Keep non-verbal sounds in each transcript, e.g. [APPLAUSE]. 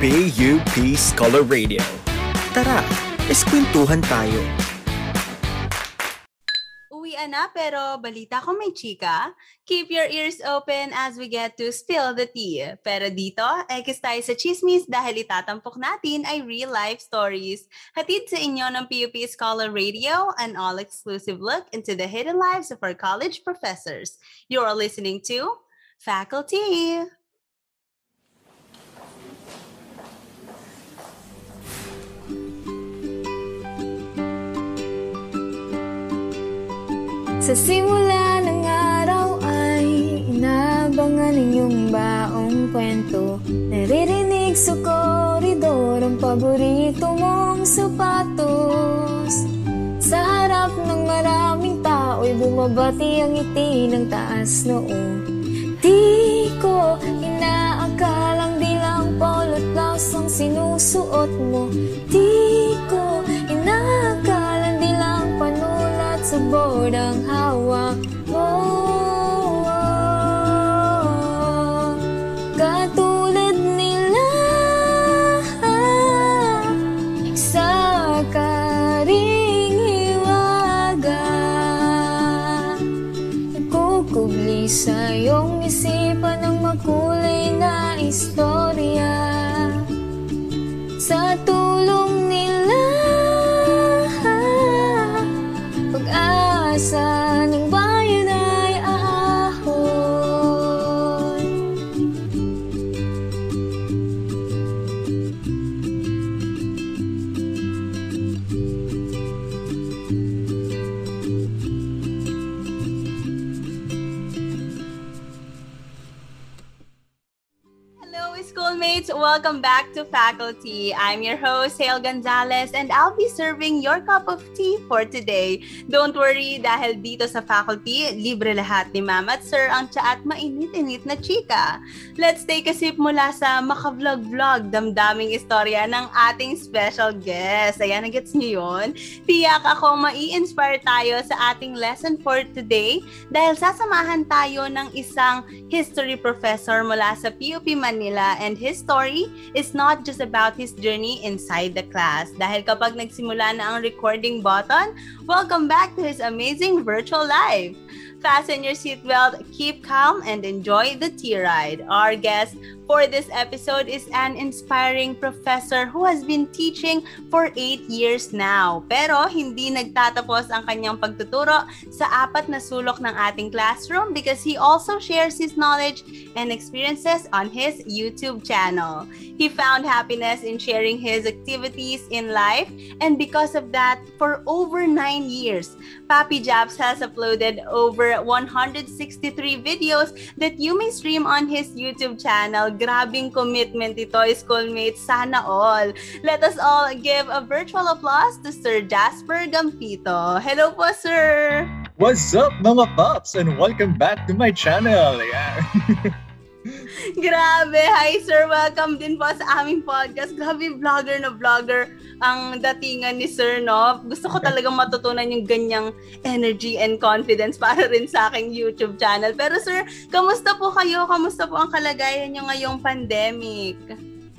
PUP Scholar Radio. Tara, eskwentuhan tayo. Uwian na pero balita ko may chika. Keep your ears open as we get to spill the tea. Pero dito, ekis tayo sa chismis dahil itatampok natin ay real-life stories. Hatid sa inyo ng PUP Scholar Radio, an all-exclusive look into the hidden lives of our college professors. You are listening to Faculty. Sa simula ng araw ay inabangan ninyong baong kwento. Naririnig sa koridor ang paborito mong sapatos. Sa harap ng maraming tao'y bumabati ang ngiti ng taas noo Di ko inaakalang di lang polo't blouse ang sinusuot mo isipan ng makulay na istorya. Sa tulong Welcome back to Faculty. I'm your host, Hale Gonzalez, and I'll be serving your cup of tea for today. Don't worry, dahil dito sa Faculty, libre lahat ni Mama at Sir ang tsa at mainit-init na chika. Let's take a sip mula sa makavlog-vlog damdaming istorya ng ating special guest. Ayan, nagets niyo yun? Tiyak ako mai-inspire tayo sa ating lesson for today dahil sasamahan tayo ng isang history professor mula sa PUP Manila and his story is not just about his journey inside the class. Dahil kapag nagsimula na ang recording button, welcome back to his amazing virtual life. Fasten your seatbelt, keep calm, and enjoy the tea ride. Our guest for this episode is an inspiring professor who has been teaching for 8 years now. Pero hindi nagtatapos ang kanyang pagtuturo sa apat na sulok ng ating classroom because he also shares his knowledge and experiences on his YouTube channel. He found happiness in sharing his activities in life, and because of that, for over 9 years, Papi Japs has uploaded over 163 videos that you may stream on his YouTube channel. Grabing commitment ito, schoolmates. Sana all. Let us all give a virtual applause to Sir Jasper Gampito. Hello po, sir! What's up mga pops and welcome back to my channel. Yeah. [LAUGHS] [LAUGHS] Grabe! Hi, sir! Welcome din po sa aming podcast. Grabe, vlogger na vlogger ang datingan ni sir, no? Gusto ko talagang matutunan yung ganyang energy and confidence para rin sa aking YouTube channel. Pero sir, kamusta po kayo? Kamusta po ang kalagayan nyo ngayong pandemic?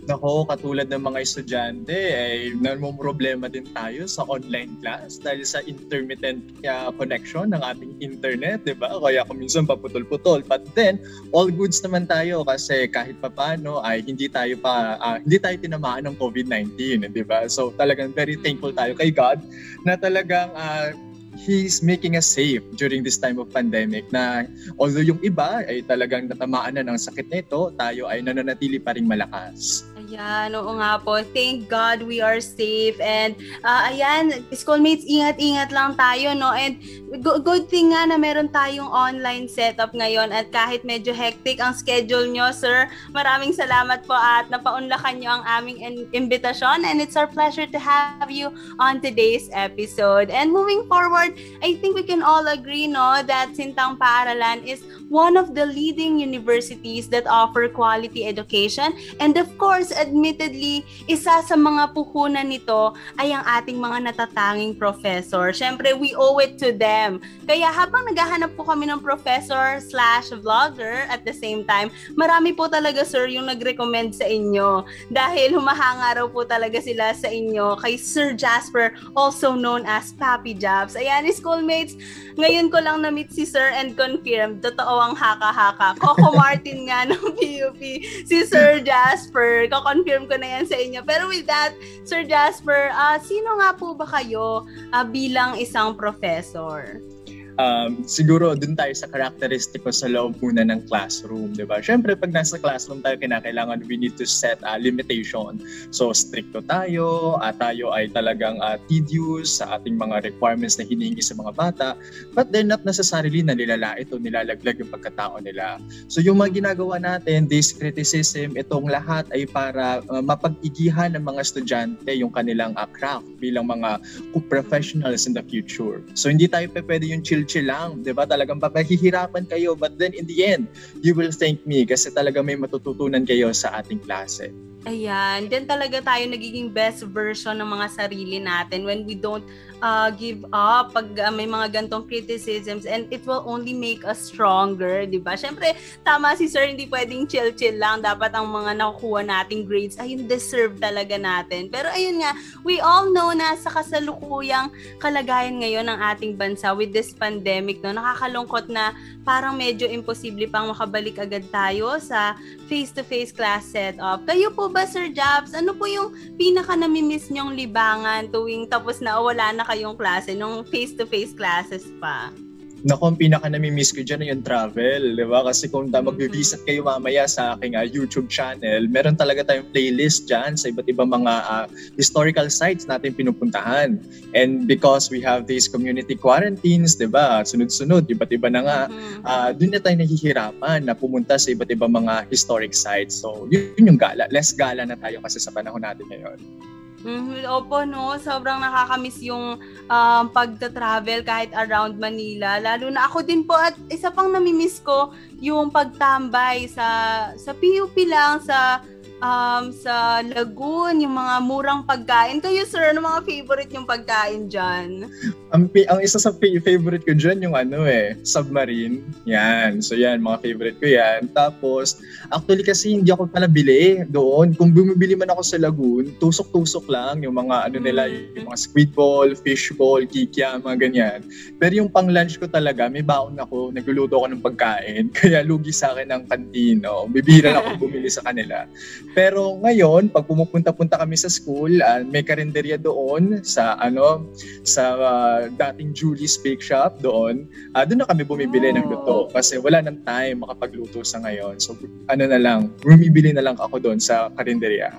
Nako, katulad ng mga estudyante, ay problema din tayo sa online class dahil sa intermittent uh, connection ng ating internet, di ba? Kaya kung minsan paputol-putol. But then, all goods naman tayo kasi kahit papano ay hindi tayo pa, uh, hindi tayo tinamaan ng COVID-19, di ba? So talagang very thankful tayo kay God na talagang uh, He's making us safe during this time of pandemic na although yung iba ay talagang natamaan na ng sakit nito, tayo ay nananatili pa rin malakas. Ayan, oo nga po. Thank God we are safe. And uh, ayan, schoolmates, ingat-ingat lang tayo, no? And go- good thing nga na meron tayong online setup ngayon at kahit medyo hectic ang schedule nyo, sir, maraming salamat po at napaunlakan nyo ang aming in- imbitasyon and it's our pleasure to have you on today's episode. And moving forward, I think we can all agree, no, that Sintang Paaralan is one of the leading universities that offer quality education and of course, admittedly, isa sa mga puhunan nito ay ang ating mga natatanging professor. Siyempre, we owe it to them. Kaya habang naghahanap po kami ng professor slash vlogger at the same time, marami po talaga sir yung nag-recommend sa inyo. Dahil humahanga raw po talaga sila sa inyo kay Sir Jasper, also known as Papi Jobs. Ayan, schoolmates, ngayon ko lang na-meet si Sir and confirm, totoo ang haka-haka. Coco [LAUGHS] Martin nga ng PUP, si Sir Jasper. Ko-confirm ko na yan sa inyo. Pero with that, Sir Jasper, uh, sino nga po ba kayo uh, bilang isang professor? Um, siguro dun tayo sa characteristic sa loob muna ng classroom, di ba? Siyempre, pag nasa classroom tayo, kinakailangan we need to set a uh, limitation. So, stricto tayo, uh, tayo ay talagang uh, tedious sa ating mga requirements na hinihingi sa mga bata, but they're not necessarily na nilalait o nilalaglag yung pagkatao nila. So, yung mga ginagawa natin, this criticism, itong lahat ay para uh, mapag-igihan ng mga estudyante yung kanilang uh, craft bilang mga professionals in the future. So, hindi tayo pwede yung chill chill lang, 'di ba? Talagang papahihirapan kayo but then in the end, you will thank me kasi talaga may matututunan kayo sa ating klase. Ayan, then talaga tayo nagiging best version ng mga sarili natin when we don't uh, give up pag uh, may mga gantong criticisms and it will only make us stronger, di ba? Siyempre, tama si sir, hindi pwedeng chill-chill lang. Dapat ang mga nakukuha nating grades ay yung deserve talaga natin. Pero ayun nga, we all know na sa kasalukuyang kalagayan ngayon ng ating bansa with this pandemic, no, nakakalungkot na parang medyo imposible pang makabalik agad tayo sa face-to-face class setup. Kayo po ba, Sir Jobs, ano po yung pinaka namimiss nyong libangan tuwing tapos na wala na kayong klase, nung face-to-face classes pa? Naku, ang pinaka nami-miss ko dyan yung travel, di ba? Kasi kung da, mag-visit kayo mamaya sa aking uh, YouTube channel, meron talaga tayong playlist dyan sa iba't ibang mga uh, historical sites natin pinupuntahan. And because we have these community quarantines, di ba? Sunod-sunod, iba't iba na nga, uh, dun na tayo nahihirapan na pumunta sa iba't ibang mga historic sites. So, yun yung gala. Less gala na tayo kasi sa panahon natin ngayon. Mm-hmm. Opo, no? Sobrang nakakamiss yung um, pagta-travel kahit around Manila. Lalo na ako din po at isa pang namimiss ko yung pagtambay sa sa PUP lang, sa um, sa Lagoon, yung mga murang pagkain. Kayo, sir, ano mga favorite yung pagkain dyan? Ang, ang isa sa favorite ko dyan yung ano eh, submarine. Yan. So yan, mga favorite ko yan. Tapos, actually kasi hindi ako pala bili doon. Kung bumibili man ako sa Lagoon, tusok-tusok lang yung mga ano nila, mm. yung mga squid ball, fish ball, kikya, mga ganyan. Pero yung pang lunch ko talaga, may baon ako, nagluluto ako ng pagkain. [LAUGHS] Kaya lugi sa akin ng kantino. Bibira ako bumili sa kanila. Pero ngayon, pag pumupunta-punta kami sa school, uh, may karinderya doon sa ano sa uh, dating Julie's Bake Shop doon. Uh, doon na kami bumibili oh. ng luto kasi wala nang time makapagluto sa ngayon. So ano na lang, bumibili na lang ako doon sa karinderya.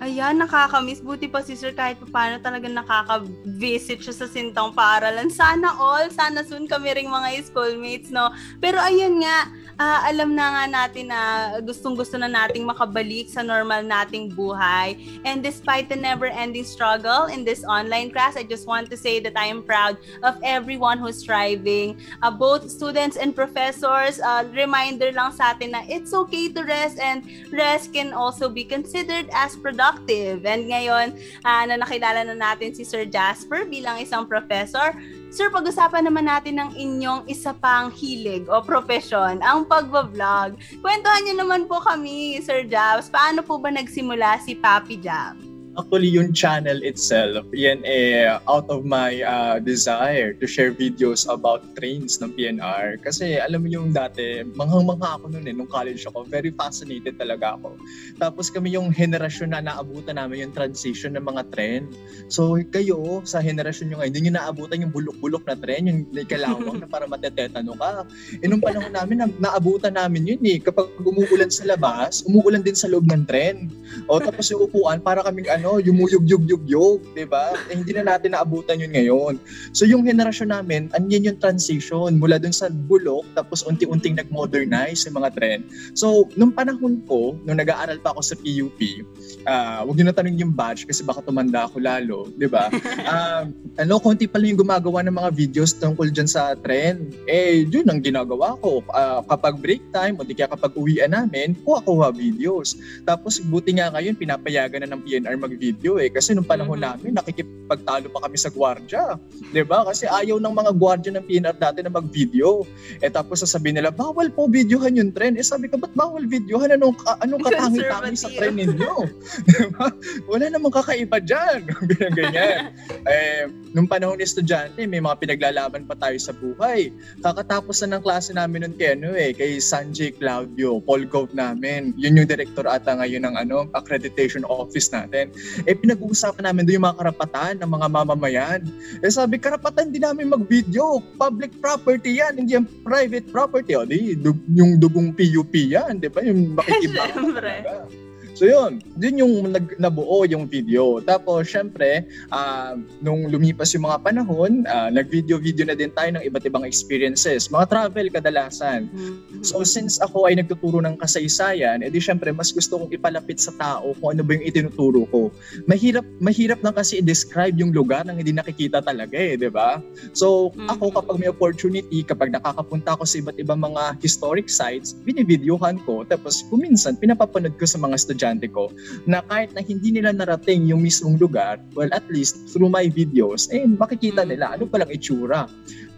Ayan, nakakamiss. Buti pa si Sir kahit paano talagang nakaka-visit siya sa Sintang Paaralan. Sana all, sana soon kami ring mga schoolmates, no? Pero ayun nga, uh, alam na nga natin na gustong-gusto na nating makabalik sa normal nating buhay. And despite the never-ending struggle in this online class, I just want to say that I am proud of everyone who's striving, uh, both students and professors. Uh, reminder lang sa atin na it's okay to rest and rest can also be considered as productive. And ngayon, uh, na nakilala na natin si Sir Jasper bilang isang professor, Sir, pag-usapan naman natin ng inyong isa pang hilig o profesyon, ang pagbablog. Kwentuhan niyo naman po kami, Sir Jobs. Paano po ba nagsimula si Papi Jobs? Actually, yung channel itself, yan eh, out of my uh, desire to share videos about trains ng PNR. Kasi alam mo yung dati, manghang-mangha ako noon eh, nung college ako. Very fascinated talaga ako. Tapos kami yung henerasyon na naabutan namin yung transition ng mga tren. So kayo, sa henerasyon nyo ngayon, hindi nyo naabutan yung bulok-bulok na tren, yung kalawang na para matetetano ka. E nung panahon namin, na, naabutan namin yun eh. Kapag umuulan sa labas, umuulan din sa loob ng tren. O tapos yung upuan, para kaming ano, yumuyug-yug-yug-yug, di ba? Eh, hindi na natin naabutan yun ngayon. So yung henerasyon namin, anyan yung transition mula dun sa bulok, tapos unti-unting nag-modernize yung mga trend. So, nung panahon ko, nung nag-aaral pa ako sa PUP, uh, ah, wag nyo na tanong yung batch kasi baka tumanda ako lalo, di ba? uh, [LAUGHS] ano, konti pa lang yung gumagawa ng mga videos tungkol dyan sa trend. Eh, yun ang ginagawa ko. Uh, kapag break time, o di kaya kapag uwian namin, kuha-kuha videos. Tapos, buti nga ngayon, pinapayagan na ng PNR mag-video eh. Kasi nung panahon mm-hmm. namin, nakikipagtalo pa kami sa gwardya. ba diba? Kasi ayaw ng mga gwardya ng PNR dati na mag-video. Eh tapos sasabihin nila, bawal po videohan yung trend. Eh sabi ko, ba't bawal videohan? Anong, anong katangi-tangi sa trend ninyo? [LAUGHS] diba? Wala namang kakaiba dyan. [LAUGHS] ganyan, ganyan. eh, nung panahon ni estudyante, may mga pinaglalaban pa tayo sa buhay. Kakatapos na ng klase namin nun kay, ano, eh, kay Sanjay Claudio, Paul Gove namin. Yun yung director ata ngayon ng ano, accreditation office natin. Eh pinag-uusapan namin doon yung mga karapatan ng mga mamamayan. Eh sabi, karapatan din namin mag-video. Public property yan, hindi yan private property. O di, dug- yung dugong PUP yan, di ba? Yung [LAUGHS] makikiba. Siyempre. So yun, yun yung nag, nabuo yung video. Tapos syempre, uh, nung lumipas yung mga panahon, uh, nag-video-video na din tayo ng iba't ibang experiences. Mga travel kadalasan. Mm-hmm. So since ako ay nagtuturo ng kasaysayan, edi syempre mas gusto kong ipalapit sa tao kung ano ba yung itinuturo ko. Mahirap mahirap lang kasi i-describe yung lugar nang hindi nakikita talaga eh, 'di ba? So mm-hmm. ako kapag may opportunity, kapag nakakapunta ako sa iba't ibang mga historic sites, binivideohan ko tapos kuminsan pinapapanood ko sa mga estudyante estudyante ko na kahit na hindi nila narating yung mismong lugar, well, at least through my videos, eh, makikita nila ano palang itsura.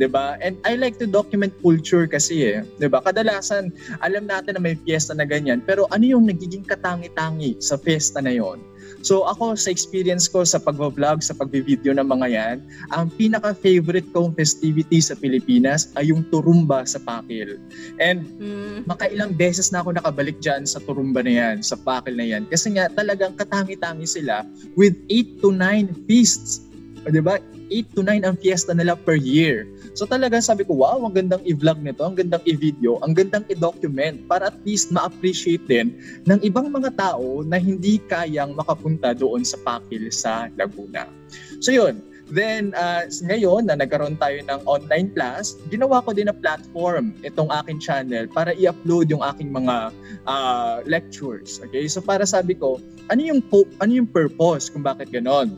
ba? And I like to document culture kasi eh, ba? Kadalasan alam natin na may fiesta na ganyan, pero ano yung nagiging katangi-tangi sa fiesta na 'yon? So ako sa experience ko sa pag-vlog, sa pag-video ng mga yan, ang pinaka-favorite kong festivity sa Pilipinas ay yung turumba sa Pakil. And mm. makailang beses na ako nakabalik dyan sa turumba na yan, sa Pakil na yan. Kasi nga talagang katangi-tangi sila with 8 to 9 feasts. O, diba? 8 to 9 ang fiesta nila per year. So talaga sabi ko, wow, ang gandang i-vlog nito, ang gandang i-video, ang gandang i-document para at least ma-appreciate din ng ibang mga tao na hindi kayang makapunta doon sa Pakil sa Laguna. So yun, Then, uh, ngayon na nagkaroon tayo ng online class, ginawa ko din na platform itong akin channel para i-upload yung aking mga uh, lectures. Okay? So para sabi ko, ano yung po, ano yung purpose kung bakit ganon?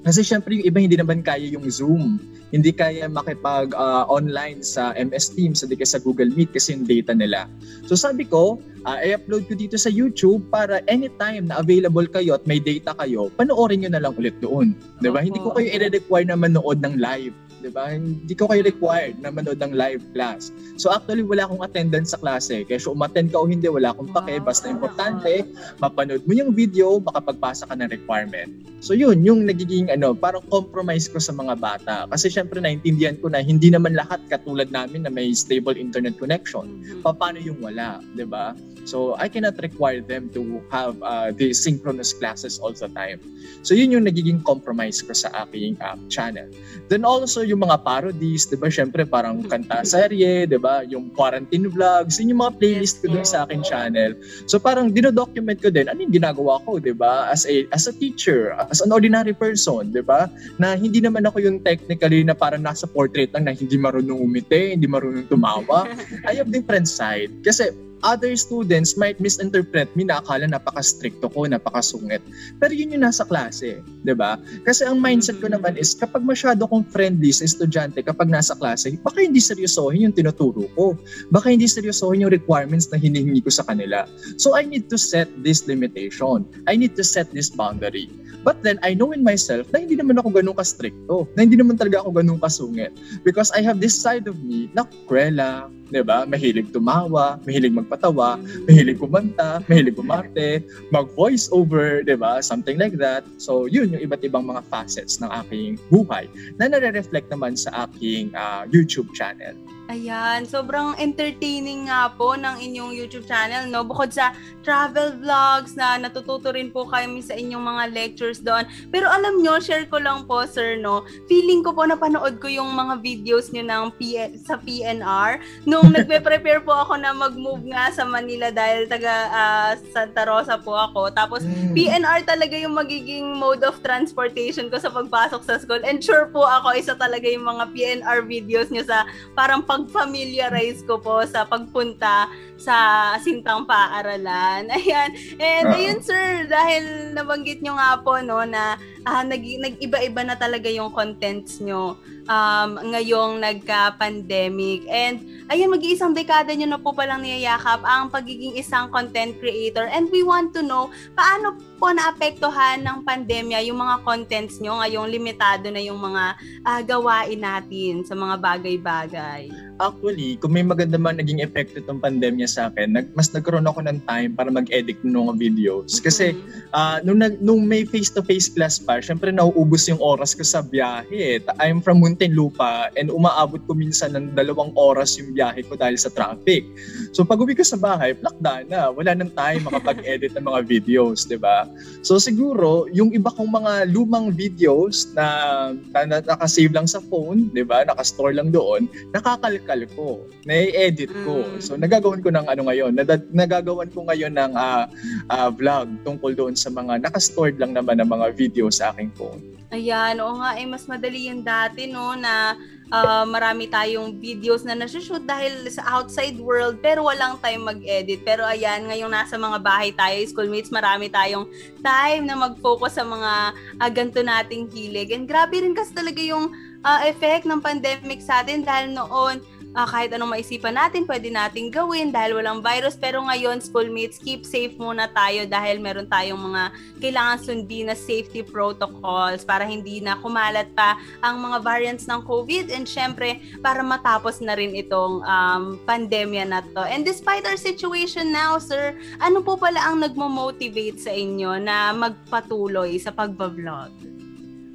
Kasi syempre yung iba hindi naman kaya yung Zoom hindi kaya makipag uh, online sa MS Teams, hindi sa Google Meet kasi yung data nila. So sabi ko, uh, i-upload ko dito sa YouTube para anytime na available kayo at may data kayo, panoorin nyo na lang ulit doon. 'Di ba? Hindi ko kayo i-require na manood ng live. 'Di ba? Hindi ko kayo required na manood ng live class. So actually wala akong attendance sa klase. Kaya so umattend ka o hindi, wala akong pake. Basta importante, mapanood mo yung video, makapagpasa ka ng requirement. So yun, yung nagiging ano, parang compromise ko sa mga bata. Kasi syempre naintindihan ko na hindi naman lahat katulad namin na may stable internet connection. Mm-hmm. Paano yung wala, 'di ba? So I cannot require them to have uh, the synchronous classes all the time. So yun yung nagiging compromise ko sa aking uh, channel. Then also yung mga parodies, 'di ba? Syempre parang kanta serye, 'di ba? Yung quarantine vlogs, yun yung mga playlist ko dun sa akin channel. So parang dino-document ko din ano yung ginagawa ko, 'di ba? As a as a teacher, as an ordinary person, 'di ba? Na hindi naman ako yung technically na parang nasa portrait lang na hindi marunong umiti, hindi marunong tumawa. [LAUGHS] I have different side. Kasi other students might misinterpret me na akala napaka-stricto ko, napakasungit. Pero yun yung nasa klase, di ba? Kasi ang mindset ko naman is kapag masyado kong friendly sa estudyante kapag nasa klase, baka hindi seryosohin yung tinuturo ko. Baka hindi seryosohin yung requirements na hinihingi ko sa kanila. So I need to set this limitation. I need to set this boundary. But then, I know in myself na hindi naman ako ganun ka-stricto. Na hindi naman talaga ako ganun kasungit. Because I have this side of me na kwela, 'di ba? Mahilig tumawa, mahilig magpatawa, mahilig kumanta, mahilig kumarte, mag-voice over, 'di ba? Something like that. So, yun yung iba't ibang mga facets ng aking buhay na nare-reflect naman sa aking uh, YouTube channel. Ayan, sobrang entertaining nga po ng inyong YouTube channel, no? Bukod sa travel vlogs na natututo rin po kami sa inyong mga lectures doon. Pero alam nyo, share ko lang po, sir, no? Feeling ko po napanood ko yung mga videos nyo ng P- sa PNR. Nung [LAUGHS] nagpe-prepare po ako na mag-move nga sa Manila dahil taga uh, Santa Rosa po ako. Tapos mm. PNR talaga yung magiging mode of transportation ko sa pagpasok sa school. And sure po ako, isa talaga yung mga PNR videos nyo sa parang pag pag-familiarize ko po sa pagpunta sa Sintang Paaralan. [LAUGHS] Ayan. And uh-huh. ayun sir, dahil nabanggit nyo nga po no na uh, nag, nag-iba-iba na talaga yung contents nyo um, ngayong nagka-pandemic. And ayun, mag-iisang dekada nyo na po palang niyayakap ang pagiging isang content creator. And we want to know, paano po naapektuhan ng pandemya yung mga contents nyo ngayong limitado na yung mga uh, gawain natin sa mga bagay-bagay? Actually, kung may maganda man naging epekto itong pandemya sa akin, nag, mas nagkaroon ako ng time para mag-edit ng mga videos. Kasi mm-hmm. uh, nung, nung may face-to-face class pa, syempre nauubos yung oras ko sa biyahe. I'm from Muntinlupa and umaabot ko minsan ng dalawang oras yung biyahe ko dahil sa traffic. So pag uwi ko sa bahay, plakda na. Wala nang time makapag-edit ng mga videos, di ba? So siguro, yung iba kong mga lumang videos na, na, na nakasave lang sa phone, di ba? Nakastore lang doon, nakakalkal ko, na-edit ko. Mm. So nagagawan ko ng ano ngayon, nagagawan ko ngayon ng uh, uh, vlog tungkol doon sa mga nakastored lang naman ng mga video sa aking phone. Ayan, oo nga, eh, mas madali yung dati, no, na uh, marami tayong videos na nasushoot dahil sa outside world pero walang time mag-edit. Pero ayan, ngayong nasa mga bahay tayo, schoolmates, marami tayong time na mag-focus sa mga uh, ganito nating hilig. And grabe rin kasi talaga yung uh, effect ng pandemic sa atin dahil noon uh, kahit anong maisipan natin, pwede nating gawin dahil walang virus. Pero ngayon, schoolmates, keep safe muna tayo dahil meron tayong mga kailangan sundin na safety protocols para hindi na kumalat pa ang mga variants ng COVID and syempre para matapos na rin itong um, pandemya na to. And despite our situation now, sir, ano po pala ang nagmo-motivate sa inyo na magpatuloy sa pagbablog?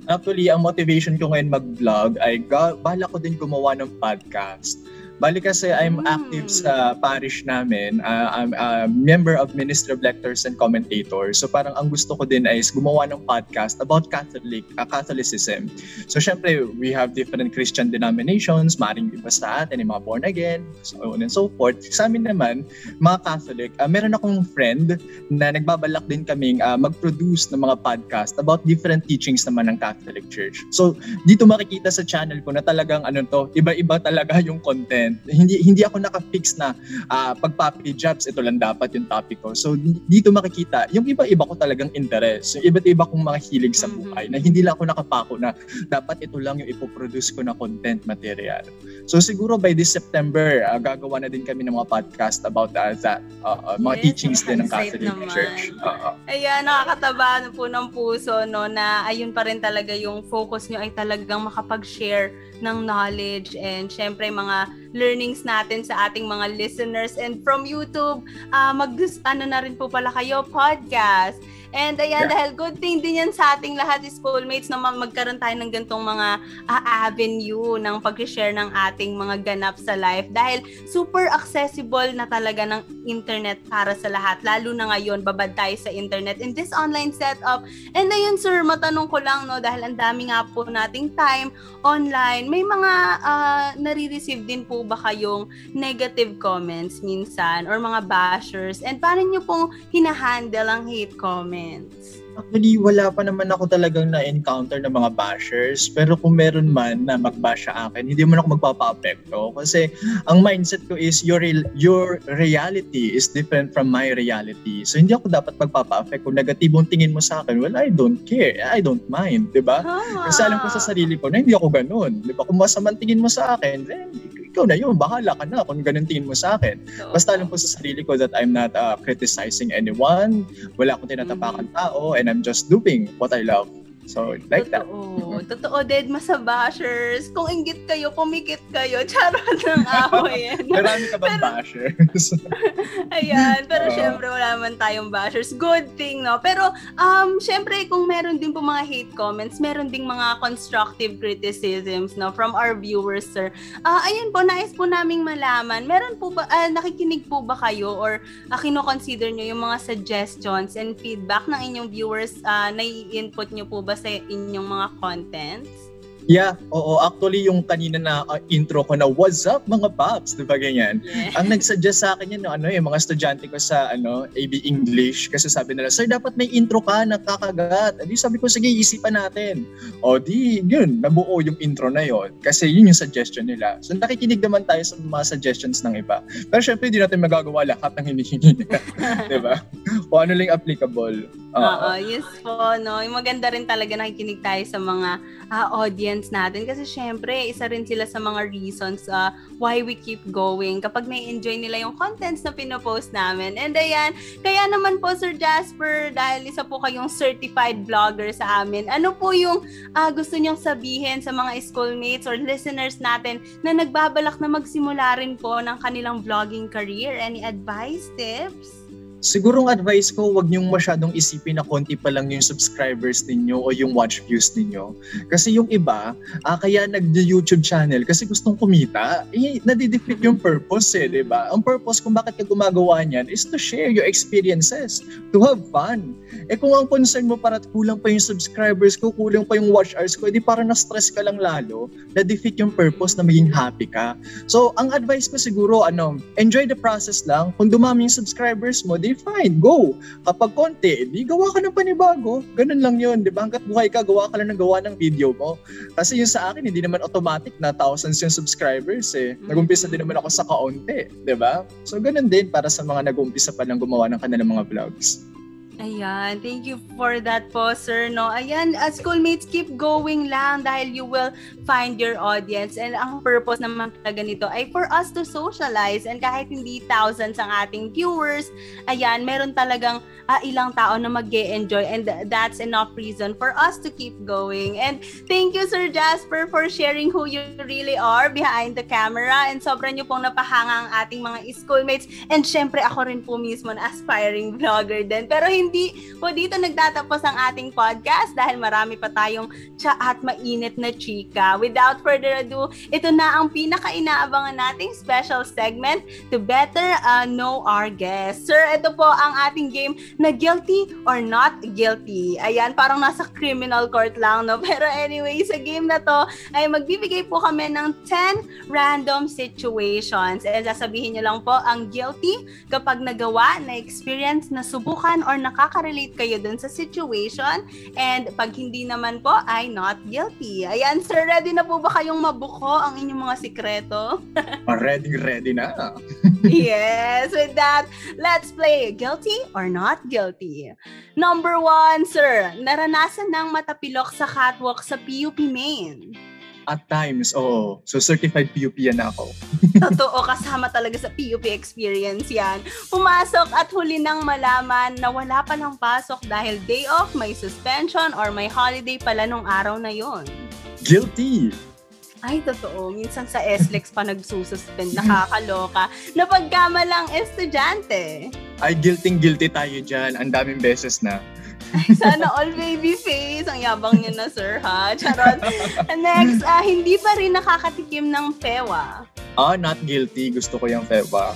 Actually, ang motivation ko ngayon mag-vlog ay bala ko din gumawa ng podcast. Bali kasi I'm mm. active sa parish namin. Uh, I'm a member of Ministry of Lectors and Commentators. So parang ang gusto ko din is gumawa ng podcast about Catholic, uh, Catholicism. So syempre, we have different Christian denominations, maring iba sa atin, yung mga born again, so on and so forth. Sa amin naman, mga Catholic, uh, meron akong friend na nagbabalak din kaming uh, mag-produce ng mga podcast about different teachings naman ng Catholic Church. So dito makikita sa channel ko na talagang ano to, iba-iba talaga [LAUGHS] yung content content. Hindi hindi ako naka-fix na uh, pag puppy jobs, ito lang dapat yung topic ko. So dito makikita, yung iba-iba ko talagang interest. Yung iba't iba kong mga hilig sa mm-hmm. buhay na hindi lang ako nakapako na dapat ito lang yung ipoproduce ko na content material. So siguro by this September, uh, gagawa na din kami ng mga podcast about uh, that. Uh, uh, mga yes, teachings din ng Catholic naman. Church. Uh-huh. Ayan, nakakataba po ng puso no, na ayun pa rin talaga yung focus nyo ay talagang makapag-share ng knowledge and syempre mga learnings natin sa ating mga listeners. And from YouTube uh, mag ano na rin po pala kayo podcast And ayan, yeah. dahil good thing din yan sa ating lahat, schoolmates, na magkaroon tayo ng gantong mga uh, avenue ng pag-share ng ating mga ganap sa life. Dahil super accessible na talaga ng internet para sa lahat. Lalo na ngayon, babad tayo sa internet in this online setup. And ayun, sir, matanong ko lang, no, dahil ang dami nga po nating time online, may mga uh, nare-receive din po ba kayong negative comments minsan or mga bashers? And paano nyo pong hinahandle ang hate comments? Comments? Actually, wala pa naman ako talagang na-encounter ng mga bashers. Pero kung meron man na mag-bash sa akin, hindi man ako magpapa-apekto. Kasi ang mindset ko is your, your reality is different from my reality. So hindi ako dapat magpapa-affect. Kung negatibong tingin mo sa akin, well, I don't care. I don't mind. Di ba? Kasi alam ko sa sarili ko na hindi ako ganun. Di ba? Kung masamang tingin mo sa akin, then ikaw na yun, bahala ka na kung ganun tingin mo sa akin. Basta alam ko sa sarili ko that I'm not uh, criticizing anyone, wala akong tinatapakan mm-hmm. tao, and I'm just doing what I love. So, like Totoo. that. Oo, totoo, dead sa bashers. Kung inggit kayo, pumikit kayo. [LAUGHS] Charot ng away. Marami ka bang bashers? [LAUGHS] Ayan, pero uh, syempre wala man tayong bashers. Good thing, no? Pero, um, syempre, kung meron din po mga hate comments, meron ding mga constructive criticisms, no? From our viewers, sir. Uh, ayun po, nais po naming malaman. Meron po ba, uh, nakikinig po ba kayo or uh, kino-consider nyo yung mga suggestions and feedback ng inyong viewers uh, na i-input nyo po ba sa inyong mga contents? Yeah, oo. Actually, yung kanina na uh, intro ko na, what's up mga paps? Di ba ganyan? Yeah. Ang nagsuggest sa akin yun, ano, yung mga estudyante ko sa ano, AB English. Kasi sabi nila, sir, dapat may intro ka, nakakagat. Di sabi ko, sige, isipan natin. O di, yun, nabuo yung intro na yon Kasi yun yung suggestion nila. So nakikinig naman tayo sa mga suggestions ng iba. Pero syempre, di natin magagawa lahat ng hinihingi nila. [LAUGHS] di ba? Kung ano lang applicable. Oo, yes po, no? Yung maganda rin talaga nakikinig tayo sa mga uh, audience natin kasi syempre isa rin sila sa mga reasons uh, why we keep going kapag na-enjoy nila yung contents na pinopost namin. And ayan, kaya naman po Sir Jasper, dahil isa po kayong certified vlogger sa amin, ano po yung uh, gusto niyong sabihin sa mga schoolmates or listeners natin na nagbabalak na magsimula rin po ng kanilang vlogging career? Any advice, tips? Siguro ang advice ko, wag niyong masyadong isipin na konti pa lang yung subscribers ninyo o yung watch views ninyo. Kasi yung iba, ah, kaya nag-YouTube channel kasi gustong kumita, eh, nadidefeat yung purpose eh, di ba? Ang purpose kung bakit ka gumagawa niyan is to share your experiences, to have fun. Eh kung ang concern mo para kulang pa yung subscribers ko, kulang pa yung watch hours ko, edi para na-stress ka lang lalo, na-defeat yung purpose na maging happy ka. So, ang advice ko siguro, ano, enjoy the process lang. Kung dumami yung subscribers mo, di fine, go. Kapag konti, di gawa ka ng panibago. Ganun lang yun, di ba? Hanggat buhay ka, gawa ka lang ng gawa ng video mo. Kasi yung sa akin, hindi naman automatic na thousands yung subscribers eh. Nagumpisa din naman ako sa kaunti, di ba? So ganun din para sa mga nag-umpisa pa lang gumawa ng kanilang mga vlogs. Ayan, thank you for that po, sir. No? Ayan, as schoolmates, keep going lang dahil you will find your audience. And ang purpose naman talaga nito ay for us to socialize. And kahit hindi thousands ang ating viewers, ayan, meron talagang uh, ilang tao na mag enjoy And that's enough reason for us to keep going. And thank you, Sir Jasper, for sharing who you really are behind the camera. And sobrang nyo pong napahanga ang ating mga schoolmates. And syempre, ako rin po mismo na aspiring vlogger din. Pero hindi hindi po dito nagtatapos ang ating podcast dahil marami pa tayong tsa at mainit na chika. Without further ado, ito na ang pinaka-inaabangan nating special segment to better uh, know our guests. Sir, ito po ang ating game na guilty or not guilty. Ayan, parang nasa criminal court lang, no? [LAUGHS] Pero anyway, sa game na to ay magbibigay po kami ng 10 random situations. And sasabihin nyo lang po ang guilty kapag nagawa, na-experience, nasubukan, or na nakaka-relate kayo dun sa situation and pag hindi naman po ay not guilty. Ayan, sir, ready na po ba kayong mabuko ang inyong mga sikreto? [LAUGHS] Ah, ready, ready na. [LAUGHS] yes, with that, let's play guilty or not guilty. Number one, sir, naranasan ng matapilok sa catwalk sa PUP Main. At times, oo. So, certified PUP yan ako. [LAUGHS] Totoo, kasama talaga sa PUP experience yan. Pumasok at huli nang malaman na wala palang pasok dahil day off, may suspension, or may holiday pala nung araw na yon. Guilty! Ay, totoo. Minsan sa SLEX pa nagsususpend. Nakakaloka. Napagkamalang estudyante. Ay, guilty-guilty tayo dyan. Ang daming beses na. [LAUGHS] Sana all baby face. Ang yabang niyo na, sir, ha? Charot. Next, uh, hindi pa rin nakakatikim ng pewa. Ah, not guilty. Gusto ko yung pewa.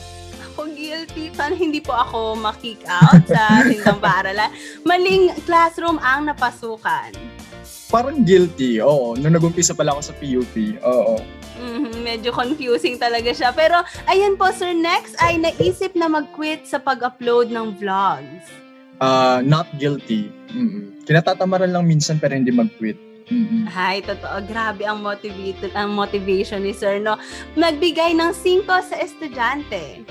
Ako guilty. Sana hindi po ako makick out sa [LAUGHS] tindang paaralan. Maling classroom ang napasukan. Parang guilty, oo. Nung nag-umpisa pala ako sa PUP, oo. Mm-hmm, medyo confusing talaga siya. Pero, ayan po, sir, next ay naisip na mag-quit sa pag-upload ng vlogs uh, not guilty. Mm-mm. Kinatatamaran lang minsan pero hindi mag-quit. Mm-hmm. Ay, totoo. Grabe ang motivated ang motivation ni Sir, no? Nagbigay ng 5 sa estudyante.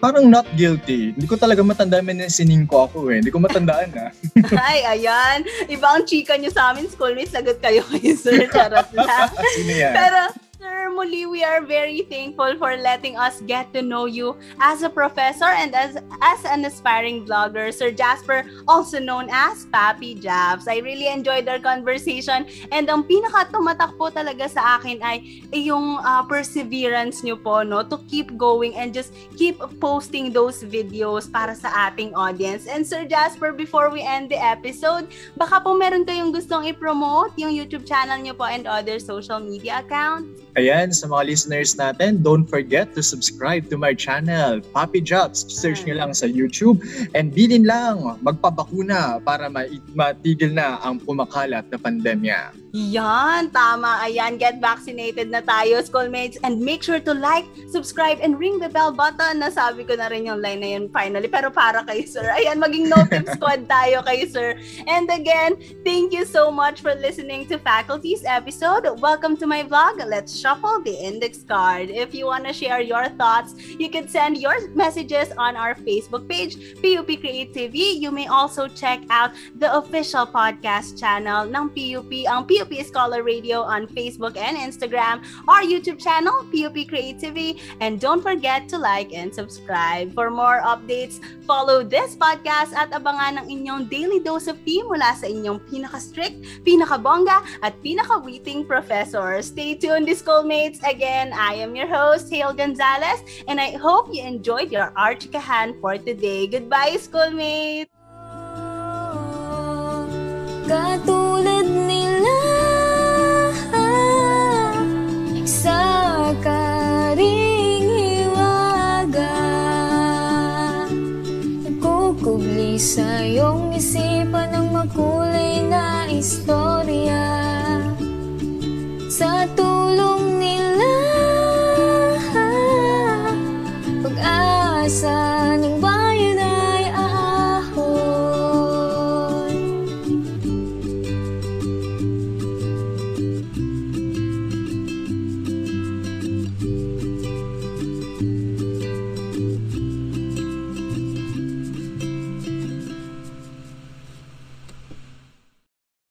Parang not guilty. Hindi ko talaga matandaan may sining ko ako eh. Hindi ko matandaan na. [LAUGHS] Ay, ayan. Iba ang chika niyo sa amin, schoolmates. Sagot kayo kay Sir. Charot na. [LAUGHS] Pero, Sir, muli, we are very thankful for letting us get to know you as a professor and as as an aspiring vlogger, Sir Jasper, also known as Papi Jabs. I really enjoyed our conversation and ang pinaka tumatak po talaga sa akin ay yung uh, perseverance nyo po, no? To keep going and just keep posting those videos para sa ating audience. And Sir Jasper, before we end the episode, baka po meron kayong gustong i-promote yung YouTube channel nyo po and other social media accounts? Ayan, sa mga listeners natin, don't forget to subscribe to my channel, Papi Jobs. Search nyo lang sa YouTube and bilin lang, magpabakuna para matigil na ang pumakalat na pandemya. Yan, tama. Ayan, get vaccinated na tayo, schoolmates. And make sure to like, subscribe, and ring the bell button. Nasabi ko na rin yung line na yun finally. Pero para kay sir. Ayan, maging notif [LAUGHS] squad tayo kay sir. And again, thank you so much for listening to Faculty's episode. Welcome to my vlog. Let's shuffle the index card. If you want to share your thoughts, you can send your messages on our Facebook page, PUP Create TV. You may also check out the official podcast channel ng PUP, ang PUP PUP Scholar Radio on Facebook and Instagram, our YouTube channel, PUP Creativity, and don't forget to like and subscribe. For more updates, follow this podcast at abangan ang inyong daily dose of tea mula sa inyong pinaka-strict, pinaka-bongga, at pinaka-witting professor. Stay tuned, schoolmates. Again, I am your host, Hale Gonzalez, and I hope you enjoyed your Archikahan for today. Goodbye, schoolmates! Katu